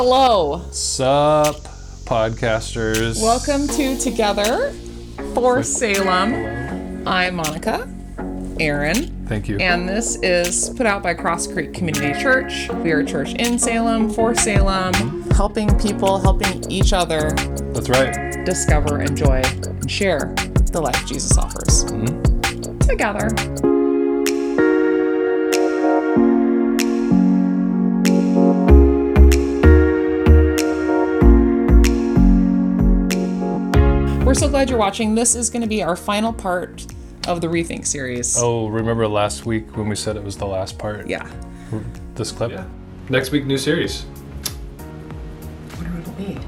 Hello. Sup, podcasters. Welcome to Together for Salem. I'm Monica, Aaron, Thank you. and this is put out by Crosscreek Community Church. We are a church in Salem, for Salem, mm-hmm. helping people, helping each other That's right. discover, enjoy, and share the life Jesus offers. Mm-hmm. Together. So glad you're watching. This is going to be our final part of the Rethink series. Oh, remember last week when we said it was the last part? Yeah. This clip? Yeah. Next week, new series. What will it be?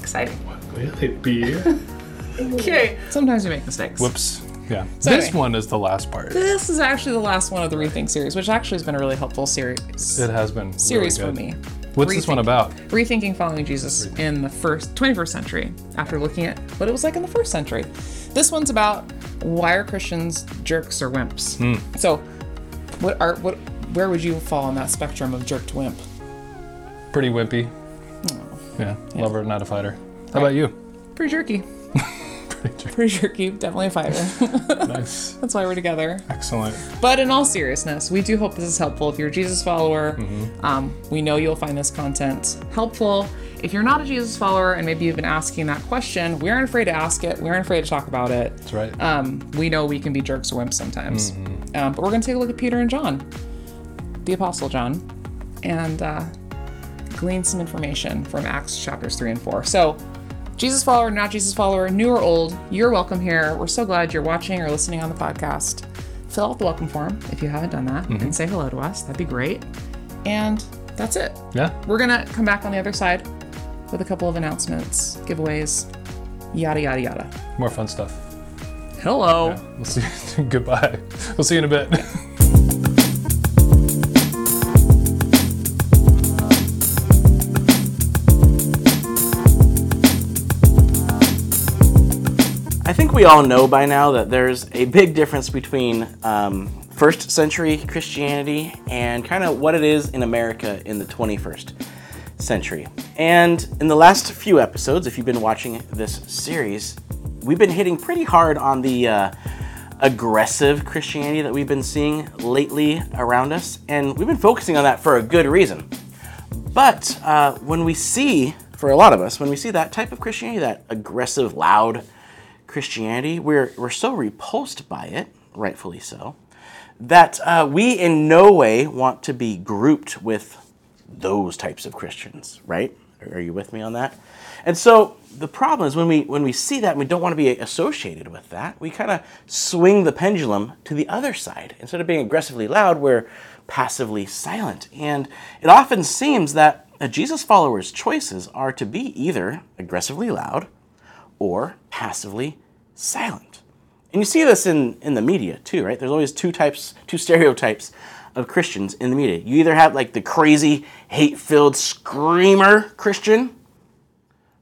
Exciting. What Will it be? Okay. Sometimes we make mistakes. Whoops. Yeah. So this anyway. one is the last part. This is actually the last one of the Rethink series, which actually has been a really helpful series. It has been series really for me. What's this one about? Rethinking following Jesus in the first 21st century after looking at what it was like in the first century. This one's about why are Christians jerks or wimps? Hmm. So, what are what where would you fall on that spectrum of jerk to wimp? Pretty wimpy. Yeah. Lover, not a fighter. How about you? Pretty jerky. Pretty sure, keep definitely a fighter. nice. That's why we're together. Excellent. But in all seriousness, we do hope this is helpful. If you're a Jesus follower, um, we know you'll find this content helpful. If you're not a Jesus follower and maybe you've been asking that question, we aren't afraid to ask it. We aren't afraid to talk about it. That's right. Um, we know we can be jerks or wimps sometimes. Um, but we're going to take a look at Peter and John, the Apostle John, and uh, glean some information from Acts chapters 3 and 4. So, Jesus follower, not Jesus follower, new or old, you're welcome here. We're so glad you're watching or listening on the podcast. Fill out the welcome form if you haven't done that and mhm. say hello to us. That'd be great. And that's it. yeah. We're going to come back on the other side with a couple of announcements, giveaways, yada, yada, yada. More fun stuff. Hello. We'll see. You. Goodbye. We'll see you in a bit. I we all know by now that there's a big difference between um, first century Christianity and kind of what it is in America in the 21st century. And in the last few episodes, if you've been watching this series, we've been hitting pretty hard on the uh, aggressive Christianity that we've been seeing lately around us. And we've been focusing on that for a good reason. But uh, when we see, for a lot of us, when we see that type of Christianity, that aggressive, loud Christianity, we're, we're so repulsed by it, rightfully so, that uh, we in no way want to be grouped with those types of Christians, right? Are you with me on that? And so the problem is when we when we see that and we don't want to be associated with that, we kind of swing the pendulum to the other side. Instead of being aggressively loud, we're passively silent. And it often seems that a Jesus follower's choices are to be either aggressively loud or passively silent. And you see this in, in the media too, right? There's always two types, two stereotypes of Christians in the media. You either have like the crazy, hate filled screamer Christian,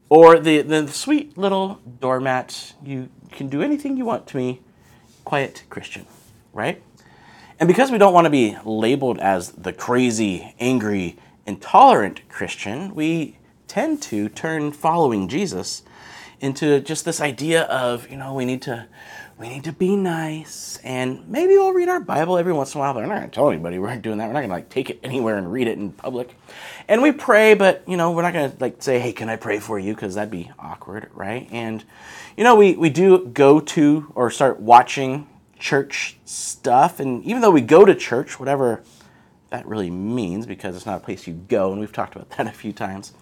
or the, the sweet little doormat, you can do anything you want to me, quiet Christian, right? And because we don't want to be labeled as the crazy, angry, intolerant Christian, we tend to turn following Jesus into just this idea of, you know, we need to we need to be nice and maybe we'll read our Bible every once in a while, but we're not gonna tell anybody we're not doing that. We're not gonna like take it anywhere and read it in public. And we pray, but you know, we're not gonna like say, Hey, can I pray for you? Because that'd be awkward, right? And you know, we, we do go to or start watching church stuff, and even though we go to church, whatever that really means, because it's not a place you go, and we've talked about that a few times.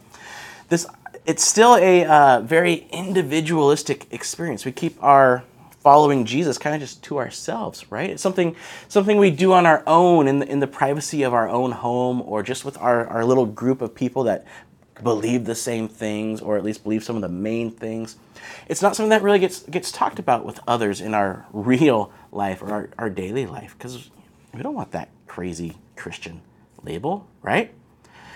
This it's still a uh, very individualistic experience. We keep our following Jesus kind of just to ourselves, right? It's something something we do on our own in the, in the privacy of our own home, or just with our, our little group of people that believe the same things, or at least believe some of the main things. It's not something that really gets gets talked about with others in our real life or our, our daily life, because we don't want that crazy Christian label, right?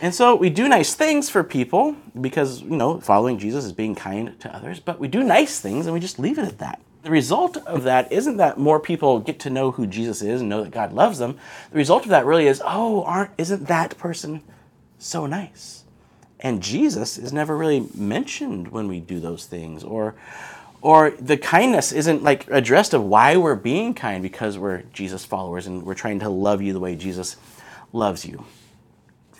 And so we do nice things for people because, you know, following Jesus is being kind to others, but we do nice things and we just leave it at that. The result of that isn't that more people get to know who Jesus is and know that God loves them. The result of that really is, oh, aren't isn't that person so nice. And Jesus is never really mentioned when we do those things or or the kindness isn't like addressed of why we're being kind because we're Jesus followers and we're trying to love you the way Jesus loves you.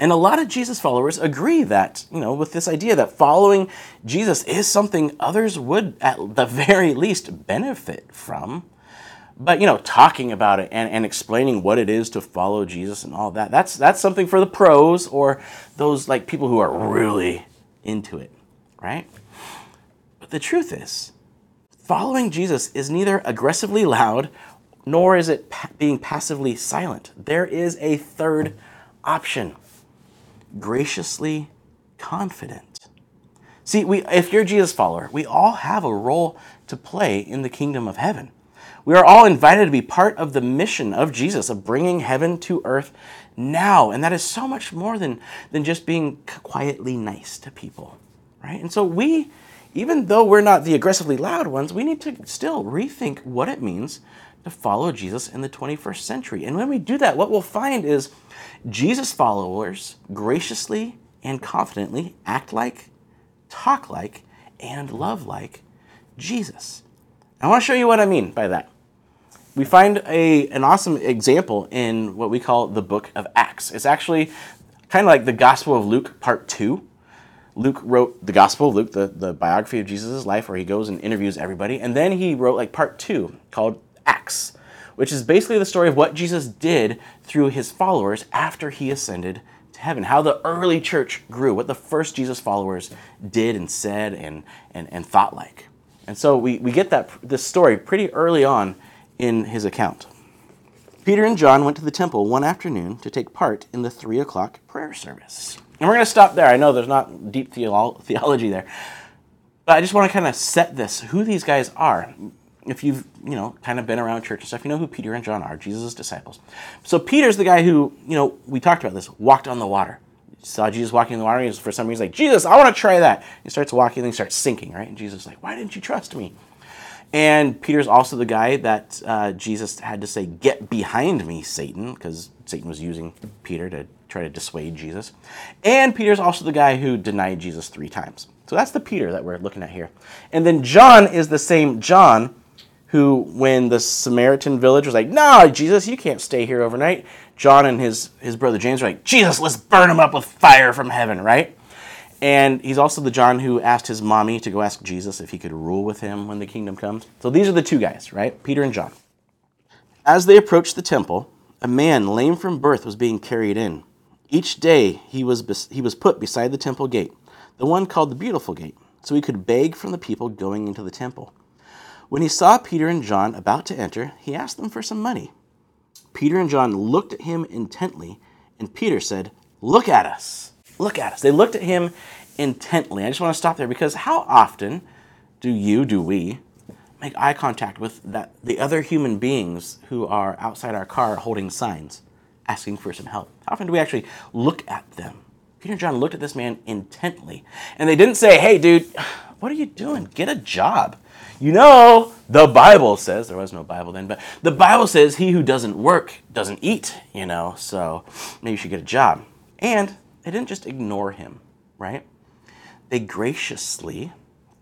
And a lot of Jesus followers agree that, you know, with this idea that following Jesus is something others would at the very least benefit from. But, you know, talking about it and, and explaining what it is to follow Jesus and all that, that's that's something for the pros or those like people who are really into it, right? But the truth is, following Jesus is neither aggressively loud nor is it pa- being passively silent. There is a third option graciously confident. See, we, if you're a Jesus follower, we all have a role to play in the kingdom of heaven. We are all invited to be part of the mission of Jesus of bringing heaven to earth now. And that is so much more than, than just being quietly nice to people, right? And so we, even though we're not the aggressively loud ones, we need to still rethink what it means to follow Jesus in the 21st century. And when we do that, what we'll find is Jesus followers graciously and confidently act like, talk like, and love like Jesus. I want to show you what I mean by that. We find a, an awesome example in what we call the book of Acts. It's actually kind of like the Gospel of Luke, part two. Luke wrote the Gospel of Luke, the, the biography of Jesus' life, where he goes and interviews everybody. And then he wrote like part two called Acts, which is basically the story of what Jesus did through his followers after he ascended to heaven, how the early church grew, what the first Jesus followers did and said and, and, and thought like. And so we, we get that this story pretty early on in his account. Peter and John went to the temple one afternoon to take part in the three o'clock prayer service. And we're going to stop there. I know there's not deep theolo- theology there, but I just want to kind of set this who these guys are. If you've you know kind of been around church and stuff, you know who Peter and John are, Jesus' disciples. So Peter's the guy who you know we talked about this, walked on the water. Saw Jesus walking in the water. He's for some reason like Jesus, I want to try that. He starts walking, and he starts sinking. Right, and Jesus is like, Why didn't you trust me? And Peter's also the guy that uh, Jesus had to say, Get behind me, Satan, because Satan was using Peter to try to dissuade Jesus. And Peter's also the guy who denied Jesus three times. So that's the Peter that we're looking at here. And then John is the same John who, when the Samaritan village was like, No, Jesus, you can't stay here overnight, John and his, his brother James were like, Jesus, let's burn him up with fire from heaven, right? And he's also the John who asked his mommy to go ask Jesus if he could rule with him when the kingdom comes. So these are the two guys, right? Peter and John. As they approached the temple, a man lame from birth was being carried in. Each day he was, bes- he was put beside the temple gate, the one called the Beautiful Gate, so he could beg from the people going into the temple. When he saw Peter and John about to enter, he asked them for some money. Peter and John looked at him intently, and Peter said, Look at us. Look at us. They looked at him intently. I just want to stop there because how often do you, do we, make eye contact with that the other human beings who are outside our car holding signs, asking for some help? How often do we actually look at them? Peter and John looked at this man intently, and they didn't say, "Hey, dude, what are you doing? Get a job." You know, the Bible says, there was no Bible then, but the Bible says, he who doesn't work doesn't eat, you know, so maybe you should get a job. And they didn't just ignore him, right? They graciously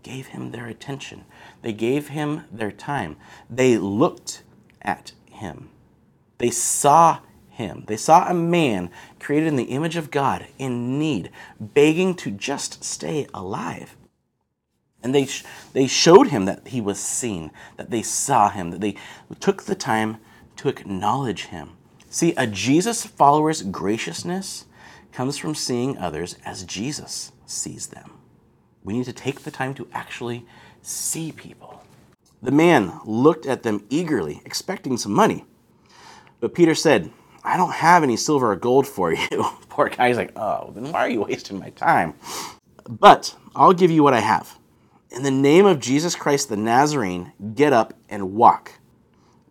gave him their attention, they gave him their time, they looked at him, they saw him. They saw a man created in the image of God in need, begging to just stay alive. And they, sh- they showed him that he was seen, that they saw him, that they took the time to acknowledge him. See, a Jesus follower's graciousness comes from seeing others as Jesus sees them. We need to take the time to actually see people. The man looked at them eagerly, expecting some money. But Peter said, I don't have any silver or gold for you. Poor guy's like, oh, then why are you wasting my time? But I'll give you what I have. In the name of Jesus Christ the Nazarene, get up and walk.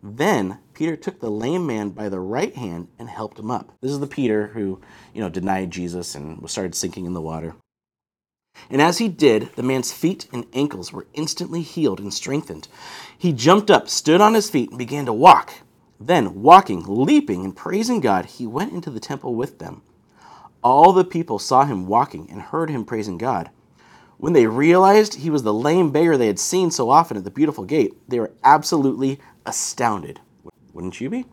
Then Peter took the lame man by the right hand and helped him up. This is the Peter who, you know, denied Jesus and started sinking in the water. And as he did, the man's feet and ankles were instantly healed and strengthened. He jumped up, stood on his feet, and began to walk. Then, walking, leaping, and praising God, he went into the temple with them. All the people saw him walking and heard him praising God. When they realized he was the lame beggar they had seen so often at the beautiful gate, they were absolutely astounded. Wouldn't you be?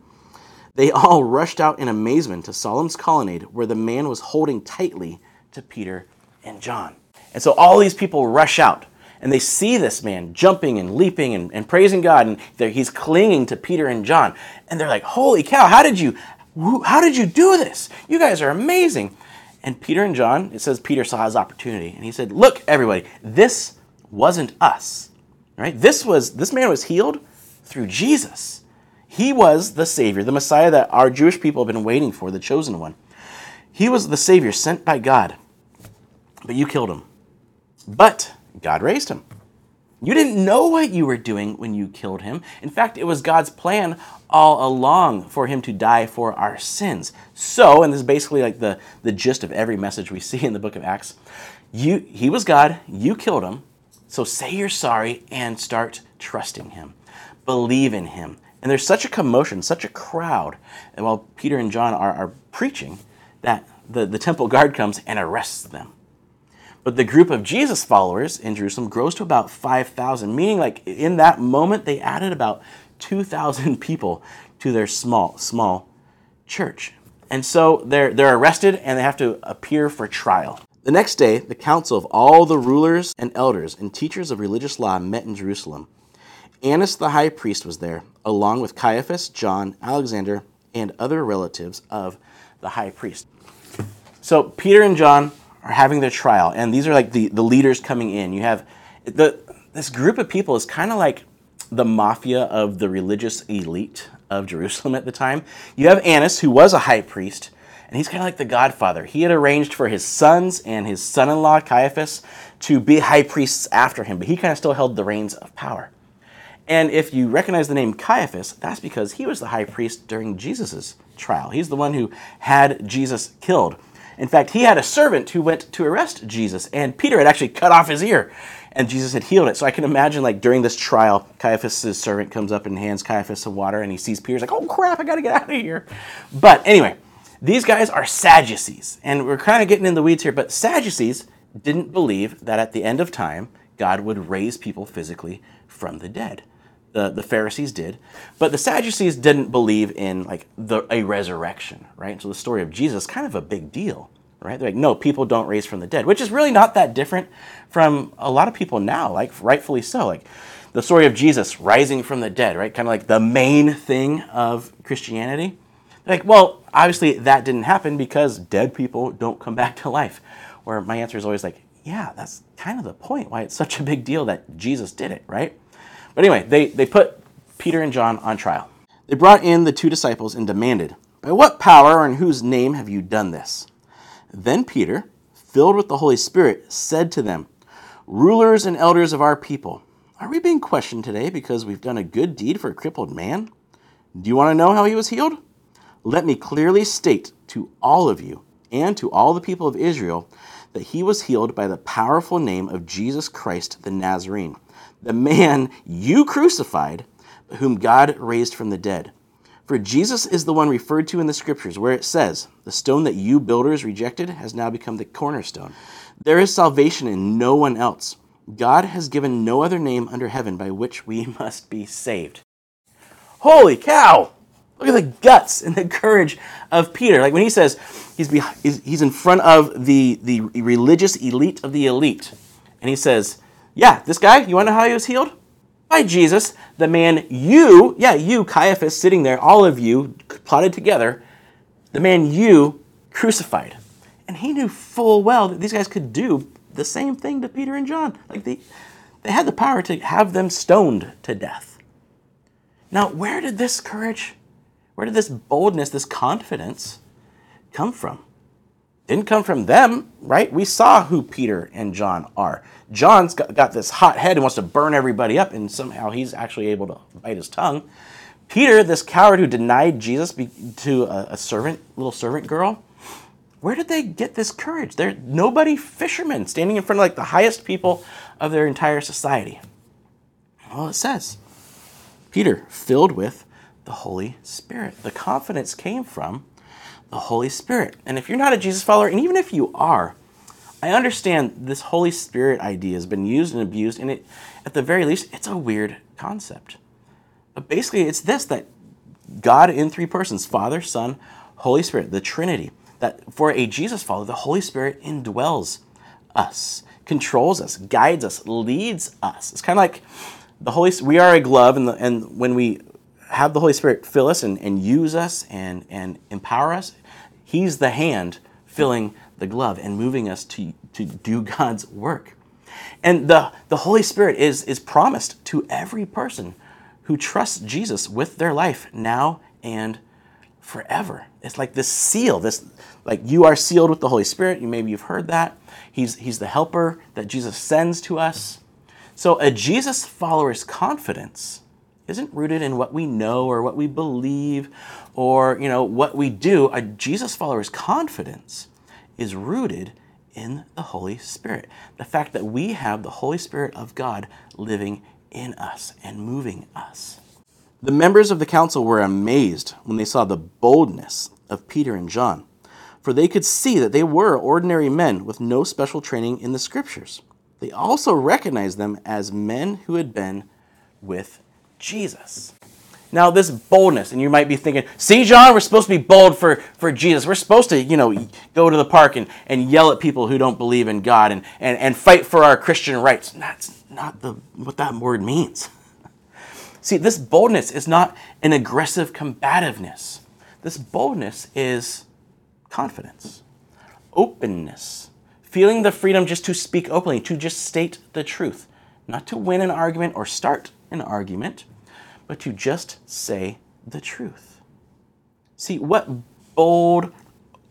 They all rushed out in amazement to Solomon's colonnade, where the man was holding tightly to Peter and John. And so all these people rush out and they see this man jumping and leaping and, and praising God, and he's clinging to Peter and John. And they're like, Holy cow, how did you, how did you do this? You guys are amazing. And Peter and John, it says Peter saw his opportunity, and he said, Look, everybody, this wasn't us. Right? This was this man was healed through Jesus. He was the Savior, the Messiah that our Jewish people have been waiting for, the chosen one. He was the Savior sent by God. But you killed him. But God raised him. You didn't know what you were doing when you killed him. In fact, it was God's plan all along for him to die for our sins. So, and this is basically like the, the gist of every message we see in the book of Acts, you he was God, you killed him. So say you're sorry and start trusting him. Believe in him. And there's such a commotion, such a crowd, and while Peter and John are, are preaching, that the, the temple guard comes and arrests them. But the group of Jesus followers in Jerusalem grows to about 5,000, meaning like in that moment they added about 2,000 people to their small, small church. And so they're, they're arrested and they have to appear for trial. The next day, the council of all the rulers and elders and teachers of religious law met in Jerusalem. Annas the high priest was there, along with Caiaphas, John, Alexander, and other relatives of the high priest. So Peter and John are having their trial, and these are like the, the leaders coming in. You have the this group of people is kind of like the mafia of the religious elite of Jerusalem at the time. You have Annas, who was a high priest, and he's kind of like the godfather. He had arranged for his sons and his son in law, Caiaphas, to be high priests after him, but he kind of still held the reins of power. And if you recognize the name Caiaphas, that's because he was the high priest during Jesus' trial. He's the one who had Jesus killed. In fact, he had a servant who went to arrest Jesus, and Peter had actually cut off his ear, and Jesus had healed it. So I can imagine, like, during this trial, Caiaphas' servant comes up and hands Caiaphas some water, and he sees Peter's like, oh crap, I gotta get out of here. But anyway, these guys are Sadducees, and we're kind of getting in the weeds here, but Sadducees didn't believe that at the end of time, God would raise people physically from the dead the, the Pharisees did, but the Sadducees didn't believe in like the, a resurrection, right? So the story of Jesus kind of a big deal, right? They're like, no, people don't raise from the dead, which is really not that different from a lot of people now, like rightfully so. Like the story of Jesus rising from the dead, right? Kind of like the main thing of Christianity. like, well, obviously that didn't happen because dead people don't come back to life. Where my answer is always like, yeah, that's kind of the point why it's such a big deal that Jesus did it, right? But anyway, they, they put Peter and John on trial. They brought in the two disciples and demanded, By what power or in whose name have you done this? Then Peter, filled with the Holy Spirit, said to them, Rulers and elders of our people, are we being questioned today because we've done a good deed for a crippled man? Do you want to know how he was healed? Let me clearly state to all of you and to all the people of Israel that he was healed by the powerful name of Jesus Christ the Nazarene the man you crucified, whom God raised from the dead. For Jesus is the one referred to in the scriptures, where it says, The stone that you builders rejected has now become the cornerstone. There is salvation in no one else. God has given no other name under heaven by which we must be saved. Holy cow! Look at the guts and the courage of Peter. Like when he says he's, he's in front of the, the religious elite of the elite, and he says, yeah, this guy, you want to know how he was healed? By Jesus, the man you, yeah, you, Caiaphas, sitting there, all of you plotted together, the man you crucified. And he knew full well that these guys could do the same thing to Peter and John. Like they, they had the power to have them stoned to death. Now, where did this courage, where did this boldness, this confidence come from? Didn't come from them, right? We saw who Peter and John are. John's got, got, this hot head and wants to burn everybody up, and somehow he's actually able to bite his tongue. Peter, this coward who denied Jesus to a, a servant, little servant girl, where did they get this courage? They're nobody fishermen standing in front of like the highest people of their entire society. Well, it says Peter, filled with the Holy Spirit. The confidence came from the Holy Spirit. And if you're not a Jesus follower, and even if you are, I understand this Holy Spirit idea has been used and abused, and it, at the very least, it's a weird concept. But basically, it's this that God in three persons Father, Son, Holy Spirit, the Trinity, that for a Jesus follower, the Holy Spirit indwells us, controls us, guides us, leads us. It's kind of like the Holy we are a glove, and, the, and when we have the Holy Spirit fill us and, and use us and, and empower us, He's the hand filling the glove and moving us to, to do God's work. And the, the Holy Spirit is, is promised to every person who trusts Jesus with their life now and forever. It's like this seal, this like you are sealed with the Holy Spirit. You maybe you've heard that. He's he's the helper that Jesus sends to us. So a Jesus follower's confidence isn't rooted in what we know or what we believe or you know what we do. A Jesus follower's confidence is rooted in the Holy Spirit. The fact that we have the Holy Spirit of God living in us and moving us. The members of the council were amazed when they saw the boldness of Peter and John, for they could see that they were ordinary men with no special training in the scriptures. They also recognized them as men who had been with Jesus. Now, this boldness, and you might be thinking, see, John, we're supposed to be bold for, for Jesus. We're supposed to, you know, go to the park and, and yell at people who don't believe in God and, and, and fight for our Christian rights. That's not the, what that word means. See, this boldness is not an aggressive combativeness. This boldness is confidence, openness, feeling the freedom just to speak openly, to just state the truth, not to win an argument or start an argument, but to just say the truth. See, what bold,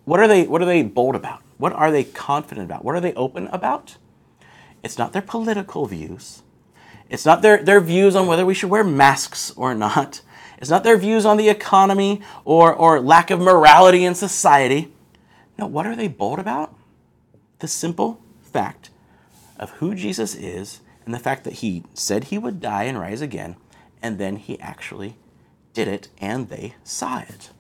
what are they, what are they bold about? What are they confident about? What are they open about? It's not their political views. It's not their, their views on whether we should wear masks or not. It's not their views on the economy or, or lack of morality in society. No, what are they bold about? The simple fact of who Jesus is and the fact that he said he would die and rise again, and then he actually did it and they saw it.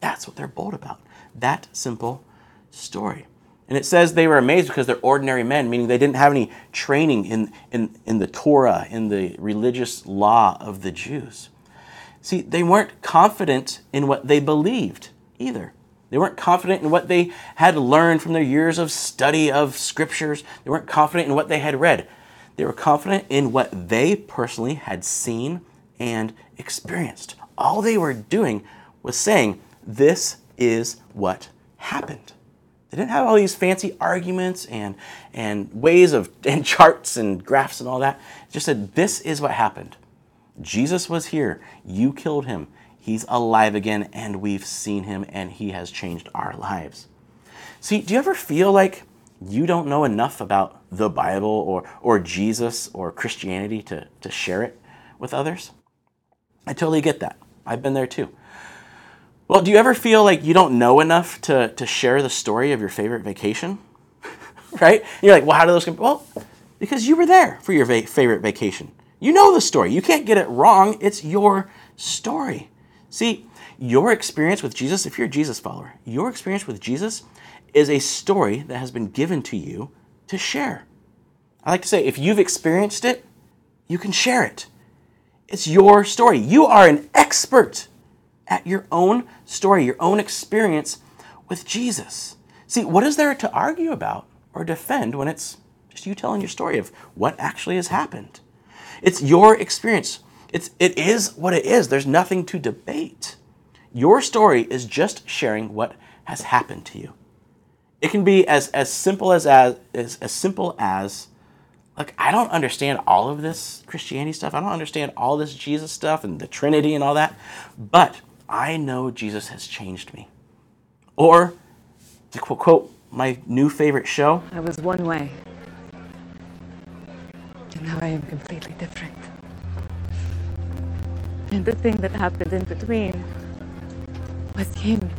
That's what they're bold about. That simple story. And it says they were amazed because they're ordinary men, meaning they didn't have any training in, in, in the Torah, in the religious law of the Jews. See, they weren't confident in what they believed either. They weren't confident in what they had learned from their years of study of scriptures. They weren't confident in what they had read. They were confident in what they personally had seen and experienced. All they were doing was saying, This is what happened. They didn't have all these fancy arguments and, and ways of and charts and graphs and all that. It just said, This is what happened. Jesus was here. You killed him. He's alive again, and we've seen him, and he has changed our lives. See, do you ever feel like you don't know enough about the Bible or, or Jesus or Christianity to, to share it with others? I totally get that. I've been there too. Well, do you ever feel like you don't know enough to, to share the story of your favorite vacation? right? And you're like, well, how do those compare? Well, because you were there for your va- favorite vacation. You know the story. You can't get it wrong. It's your story. See, your experience with Jesus, if you're a Jesus follower, your experience with Jesus is a story that has been given to you to share. I like to say, if you've experienced it, you can share it. It's your story. You are an expert at your own story, your own experience with Jesus. See, what is there to argue about or defend when it's just you telling your story of what actually has happened? It's your experience. It's, it is what it is. There's nothing to debate. Your story is just sharing what has happened to you. It can be as, as simple as, as, as, as simple as like I don't understand all of this Christianity stuff. I don't understand all this Jesus stuff and the Trinity and all that. But I know Jesus has changed me. Or, to quote, quote my new favorite show, I was one way. And now I am completely different. And the thing that happened in between was him.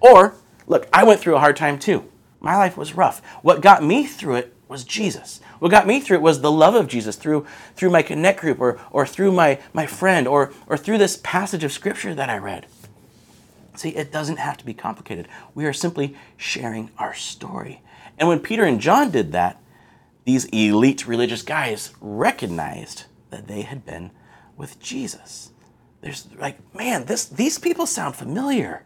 Or, look, I went through a hard time too. My life was rough. What got me through it was Jesus. What got me through it was the love of Jesus through, through my connect group or, or through my, my friend or, or through this passage of scripture that I read. See, it doesn't have to be complicated. We are simply sharing our story. And when Peter and John did that, these elite religious guys recognized that they had been with Jesus. There's like, man, this these people sound familiar.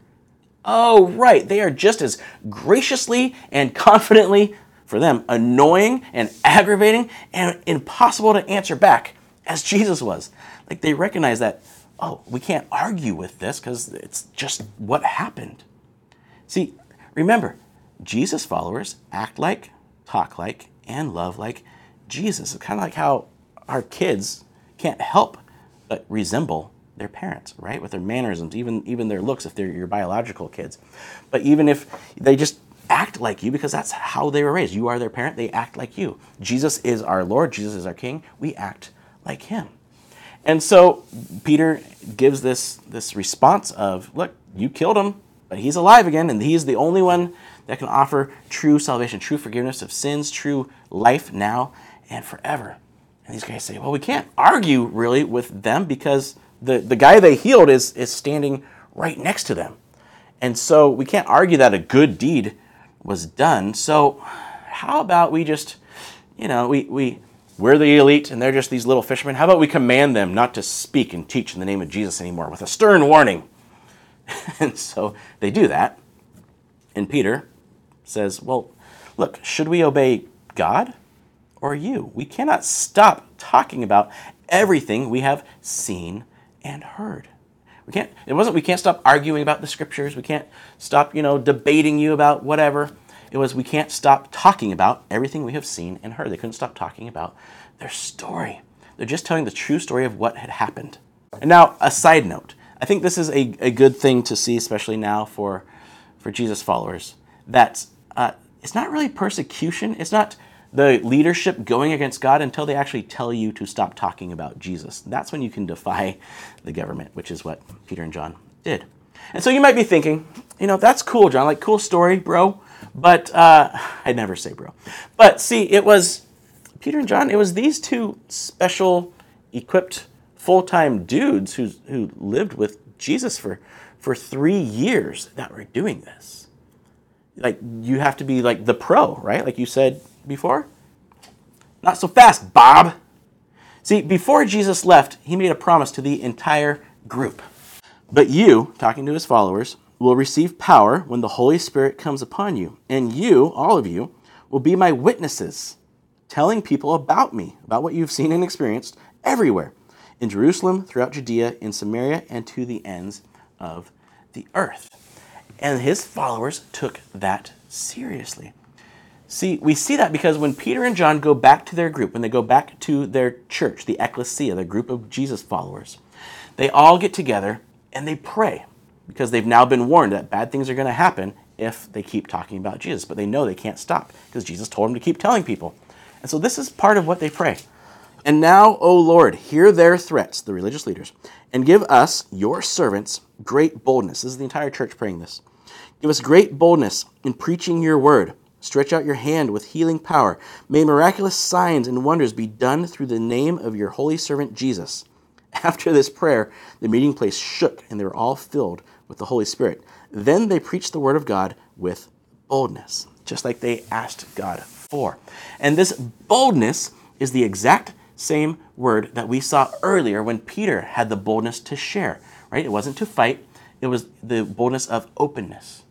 Oh, right. They are just as graciously and confidently, for them, annoying and aggravating and impossible to answer back as Jesus was. Like they recognize that, oh, we can't argue with this because it's just what happened. See, remember, Jesus followers act like, talk like, and love like Jesus. It's kind of like how our kids can't help but resemble their parents, right? With their mannerisms, even even their looks if they're your biological kids. But even if they just act like you because that's how they were raised. You are their parent, they act like you. Jesus is our Lord, Jesus is our king. We act like him. And so Peter gives this this response of, look, you killed him, but he's alive again and he's the only one that can offer true salvation, true forgiveness of sins, true life now and forever. And these guys say, well, we can't argue really with them because the, the guy they healed is, is standing right next to them. And so we can't argue that a good deed was done. So how about we just, you know, we, we, we're the elite and they're just these little fishermen. How about we command them not to speak and teach in the name of Jesus anymore with a stern warning? and so they do that. And Peter says, Well, look, should we obey God or you? We cannot stop talking about everything we have seen and heard. We can't, it wasn't, we can't stop arguing about the scriptures. We can't stop, you know, debating you about whatever. It was, we can't stop talking about everything we have seen and heard. They couldn't stop talking about their story. They're just telling the true story of what had happened. And now, a side note. I think this is a, a good thing to see, especially now for, for Jesus followers, that uh, it's not really persecution. It's not the leadership going against God until they actually tell you to stop talking about Jesus. That's when you can defy the government, which is what Peter and John did. And so you might be thinking, you know, that's cool, John. Like, cool story, bro. But uh, I'd never say bro. But see, it was Peter and John, it was these two special, equipped, full time dudes who, who lived with Jesus for, for three years that were doing this. Like, you have to be like the pro, right? Like you said before? Not so fast, Bob. See, before Jesus left, he made a promise to the entire group. But you, talking to his followers, will receive power when the Holy Spirit comes upon you, and you, all of you, will be my witnesses, telling people about me, about what you've seen and experienced everywhere in Jerusalem, throughout Judea, in Samaria, and to the ends of the earth. And his followers took that seriously. See, we see that because when Peter and John go back to their group, when they go back to their church, the ecclesia, the group of Jesus followers, they all get together and they pray because they've now been warned that bad things are going to happen if they keep talking about Jesus. But they know they can't stop because Jesus told them to keep telling people. And so this is part of what they pray. And now, O Lord, hear their threats, the religious leaders, and give us, your servants, great boldness. This is the entire church praying this. Give us great boldness in preaching your word Stretch out your hand with healing power. May miraculous signs and wonders be done through the name of your holy servant Jesus. After this prayer, the meeting place shook and they were all filled with the Holy Spirit. Then they preached the word of God with boldness, just like they asked God for. And this boldness is the exact same word that we saw earlier when Peter had the boldness to share, right? It wasn't to fight, it was the boldness of openness.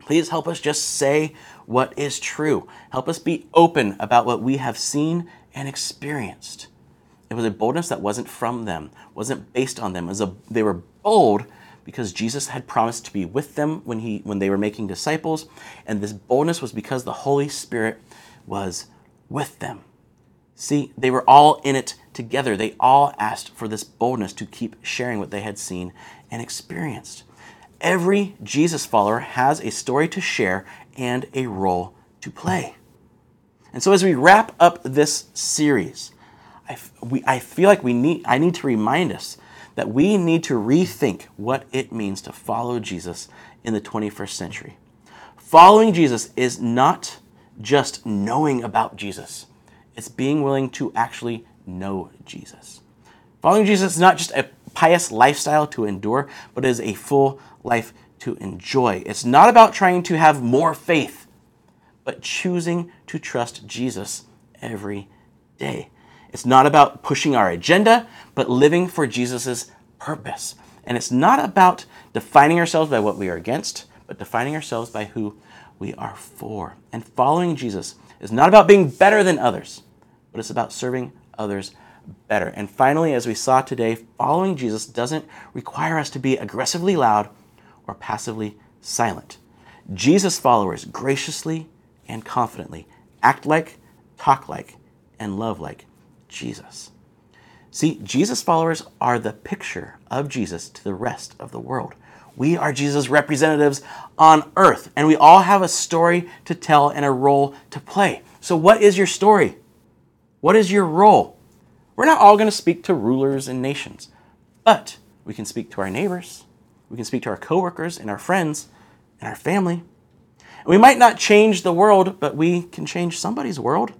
Please help us just say what is true. Help us be open about what we have seen and experienced. It was a boldness that wasn't from them, wasn't based on them. Was a, they were bold because Jesus had promised to be with them when, he, when they were making disciples. And this boldness was because the Holy Spirit was with them. See, they were all in it together. They all asked for this boldness to keep sharing what they had seen and experienced. Every Jesus follower has a story to share and a role to play. And so, as we wrap up this series, I, we, I feel like we need, I need to remind us that we need to rethink what it means to follow Jesus in the 21st century. Following Jesus is not just knowing about Jesus, it's being willing to actually know Jesus. Following Jesus is not just a pious lifestyle to endure, but is a full life to enjoy. It's not about trying to have more faith, but choosing to trust Jesus every day. It's not about pushing our agenda, but living for Jesus' purpose. And it's not about defining ourselves by what we are against, but defining ourselves by who we are for. And following Jesus is not about being better than others, but it's about serving others better. And finally, as we saw today, following Jesus doesn't require us to be aggressively loud or passively silent. Jesus followers graciously and confidently act like, talk like, and love like Jesus. See, Jesus followers are the picture of Jesus to the rest of the world. We are Jesus' representatives on earth, and we all have a story to tell and a role to play. So, what is your story? What is your role? We're not all going to speak to rulers and nations, but we can speak to our neighbors, we can speak to our coworkers and our friends and our family. We might not change the world, but we can change somebody's world.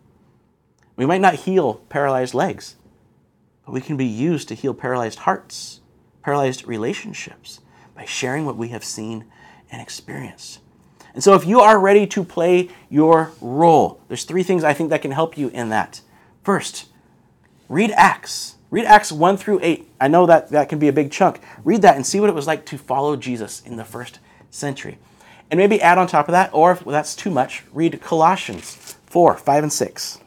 We might not heal paralyzed legs, but we can be used to heal paralyzed hearts, paralyzed relationships by sharing what we have seen and experienced. And so, if you are ready to play your role, there's three things I think that can help you in that. First, read Acts. Read Acts 1 through 8. I know that that can be a big chunk. Read that and see what it was like to follow Jesus in the first century. And maybe add on top of that, or if that's too much, read Colossians 4, 5, and 6.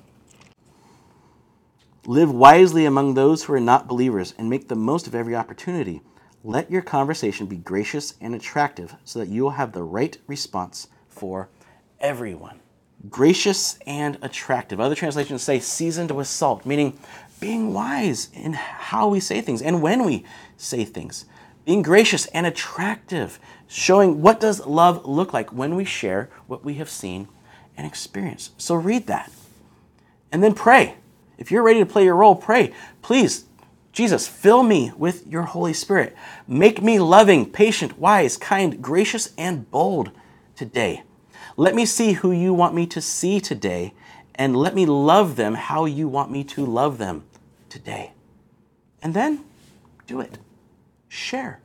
Live wisely among those who are not believers and make the most of every opportunity. Let your conversation be gracious and attractive so that you will have the right response for everyone. Gracious and attractive. Other translations say seasoned with salt, meaning being wise in how we say things and when we say things. Being gracious and attractive, showing what does love look like when we share what we have seen and experienced. So read that. And then pray. If you're ready to play your role, pray. Please, Jesus, fill me with your Holy Spirit. Make me loving, patient, wise, kind, gracious, and bold today. Let me see who you want me to see today, and let me love them how you want me to love them today. And then do it. Share.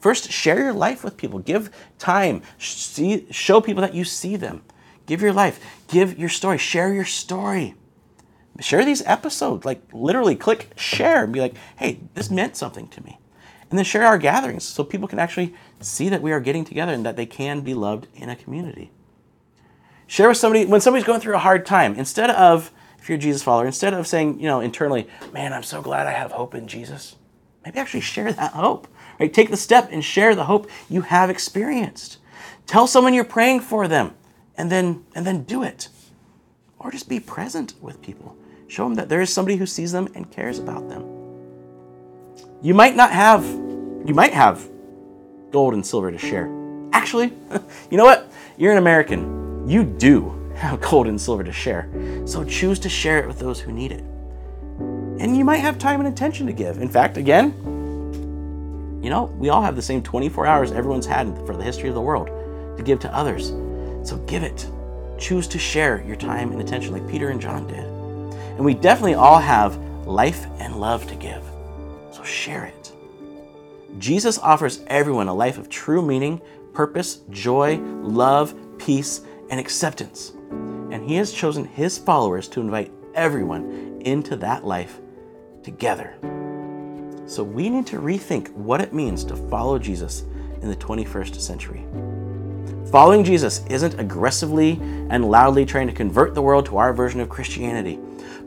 First, share your life with people. Give time. See, show people that you see them. Give your life. Give your story. Share your story share these episodes. Like literally click share and be like, hey, this meant something to me. And then share our gatherings so people can actually see that we are getting together and that they can be loved in a community. Share with somebody when somebody's going through a hard time, instead of, if you're a Jesus follower, instead of saying, you know, internally, man, I'm so glad I have hope in Jesus, maybe actually share that hope. Right? Take the step and share the hope you have experienced. Tell someone you're praying for them and then and then do it. Or just be present with people. Show them that there is somebody who sees them and cares about them. You might not have, you might have gold and silver to share. Actually, you know what? You're an American. You do have gold and silver to share. So choose to share it with those who need it. And you might have time and attention to give. In fact, again, you know, we all have the same 24 hours everyone's had for the history of the world to give to others. So give it. Choose to share your time and attention like Peter and John did. And we definitely all have life and love to give. So share it. Jesus offers everyone a life of true meaning, purpose, joy, love, peace, and acceptance. He has chosen his followers to invite everyone into that life together. So we need to rethink what it means to follow Jesus in the 21st century. Following Jesus isn't aggressively and loudly trying to convert the world to our version of Christianity.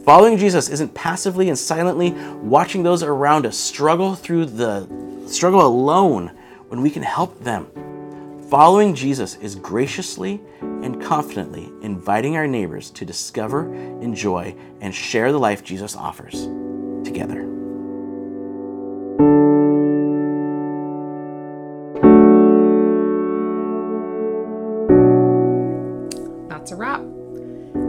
Following Jesus isn't passively and silently watching those around us struggle through the struggle alone when we can help them. Following Jesus is graciously and confidently inviting our neighbors to discover, enjoy, and share the life Jesus offers together. That's a wrap.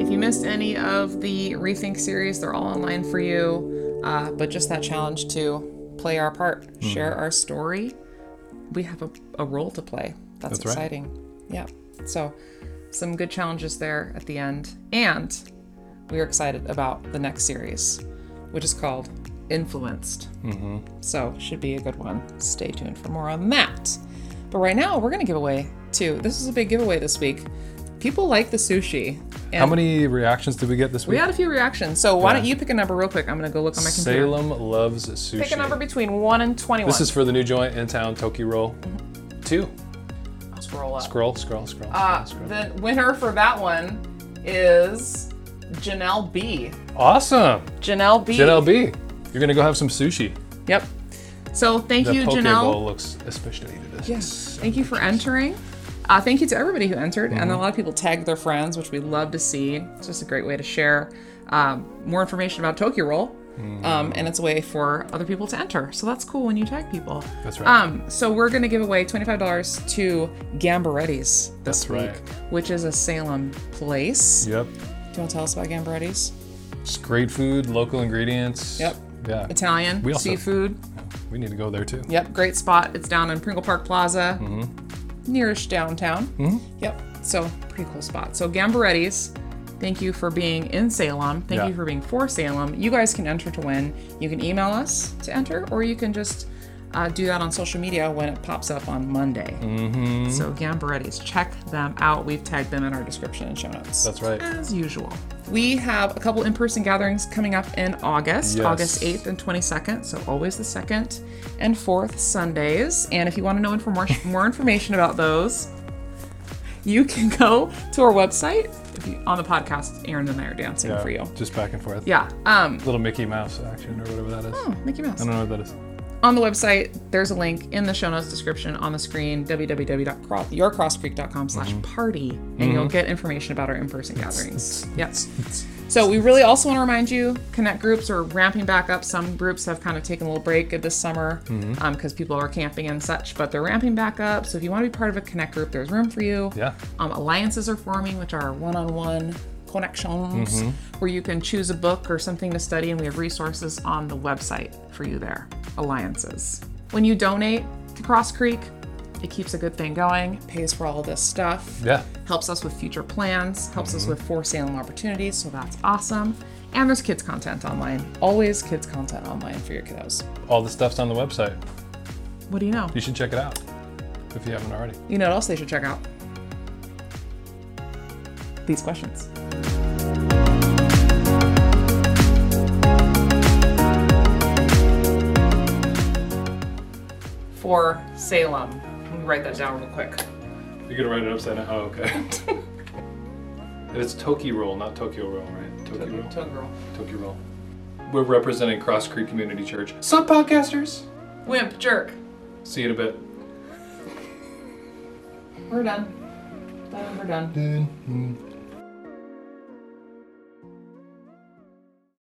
If you missed any of the Rethink series, they're all online for you. Uh, but just that challenge to play our part, share our story. We have a, a role to play. That's, That's right. exciting. Yeah. So, some good challenges there at the end. And we are excited about the next series, which is called Influenced. Mm-hmm. So, should be a good one. Stay tuned for more on that. But right now, we're gonna give away two. This is a big giveaway this week. People like the sushi. How many reactions did we get this week? We had a few reactions. So why don't you pick a number real quick? I'm gonna go look on my computer. Salem loves sushi. Pick a number between one and twenty-one. This is for the new joint in town, Toki Roll. Mm-hmm. Two. Scroll up. Scroll, scroll, scroll. Uh, scroll, the winner for that one is Janelle B. awesome. Janelle B. Janelle B. You're gonna go have some sushi. Yep. So thank The you, poke Janelle. bowl looks especially delicious. Yes. Thank you for entering. Uh, thank you to everybody who entered, and Mm-hmm. a lot of people tagged their friends, which we love to see. It's just a great way to share um, more information about Tokyo Roll, Mm-hmm. um, and it's a way for other people to enter. So that's cool when you tag people. That's right. Um, so we're gonna give away twenty-five dollars to Gamberetti's this That's week, right. which is a Salem place. Yep. Do you want to tell us about Gamberetti's? Just great food, local ingredients. Yep. Yeah. Italian We also- seafood. We need to go there too. Yep, great spot. It's down in Pringle Park Plaza, Mm-hmm. nearish downtown. Yep, so pretty cool spot. So Gamberetti's, thank you for being in Salem. Thank Yeah. you for being for Salem. You guys can enter to win. You can email us to enter, or you can just uh, do that on social media when it pops up on Monday. Mm-hmm. So Gamberetti's, check them out. We've tagged them in our description and show notes. That's right. As usual. We have a couple in-person gatherings coming up in August, Yes. August 8th and 22nd. So always the second and fourth Sundays. And if you want to know inform- more information about those, you can go to our website. On the podcast, Aaron and I are dancing Yeah, for you. Just back and forth. Yeah. Um, Little Mickey Mouse action or whatever that is. oh, Mickey Mouse. I don't know what that is. On the website there's a link in the show notes description on the screen www.yourcrosscreek.com slash mm-hmm. party and you'll mm-hmm. get information about our in-person gatherings. Yes. So we really also want to remind you connect groups are ramping back up. Some groups have kind of taken a little break this summer mm-hmm. um, because people are camping and such but they're ramping back up. So if you want to be part of a connect group there's room for you. Yeah. um, alliances are forming, which are one-on-one connections, where you can choose a book or something to study, and we have resources on the website for you there. Alliances. When you donate to Crosscreek, it keeps a good thing going, pays for all this stuff, Yeah. helps us with future plans, helps us mm-hmm. with for Salem opportunities, so that's awesome. And there's kids content online. Always kids content online for your kiddos. All the stuff's on the website. What do you know? You should check it out if you haven't already. You know what else they should check out? These questions. For Salem. Let me write that down real quick. You're gonna write it upside down. Oh, okay. it's Toki Roll, not Tokyo Roll, right? Toki Roll. Girl. Toki Roll. We're representing Crosscreek Community Church. Sup, podcasters? Wimp, jerk. See you in a bit. We're done. Done, we're done.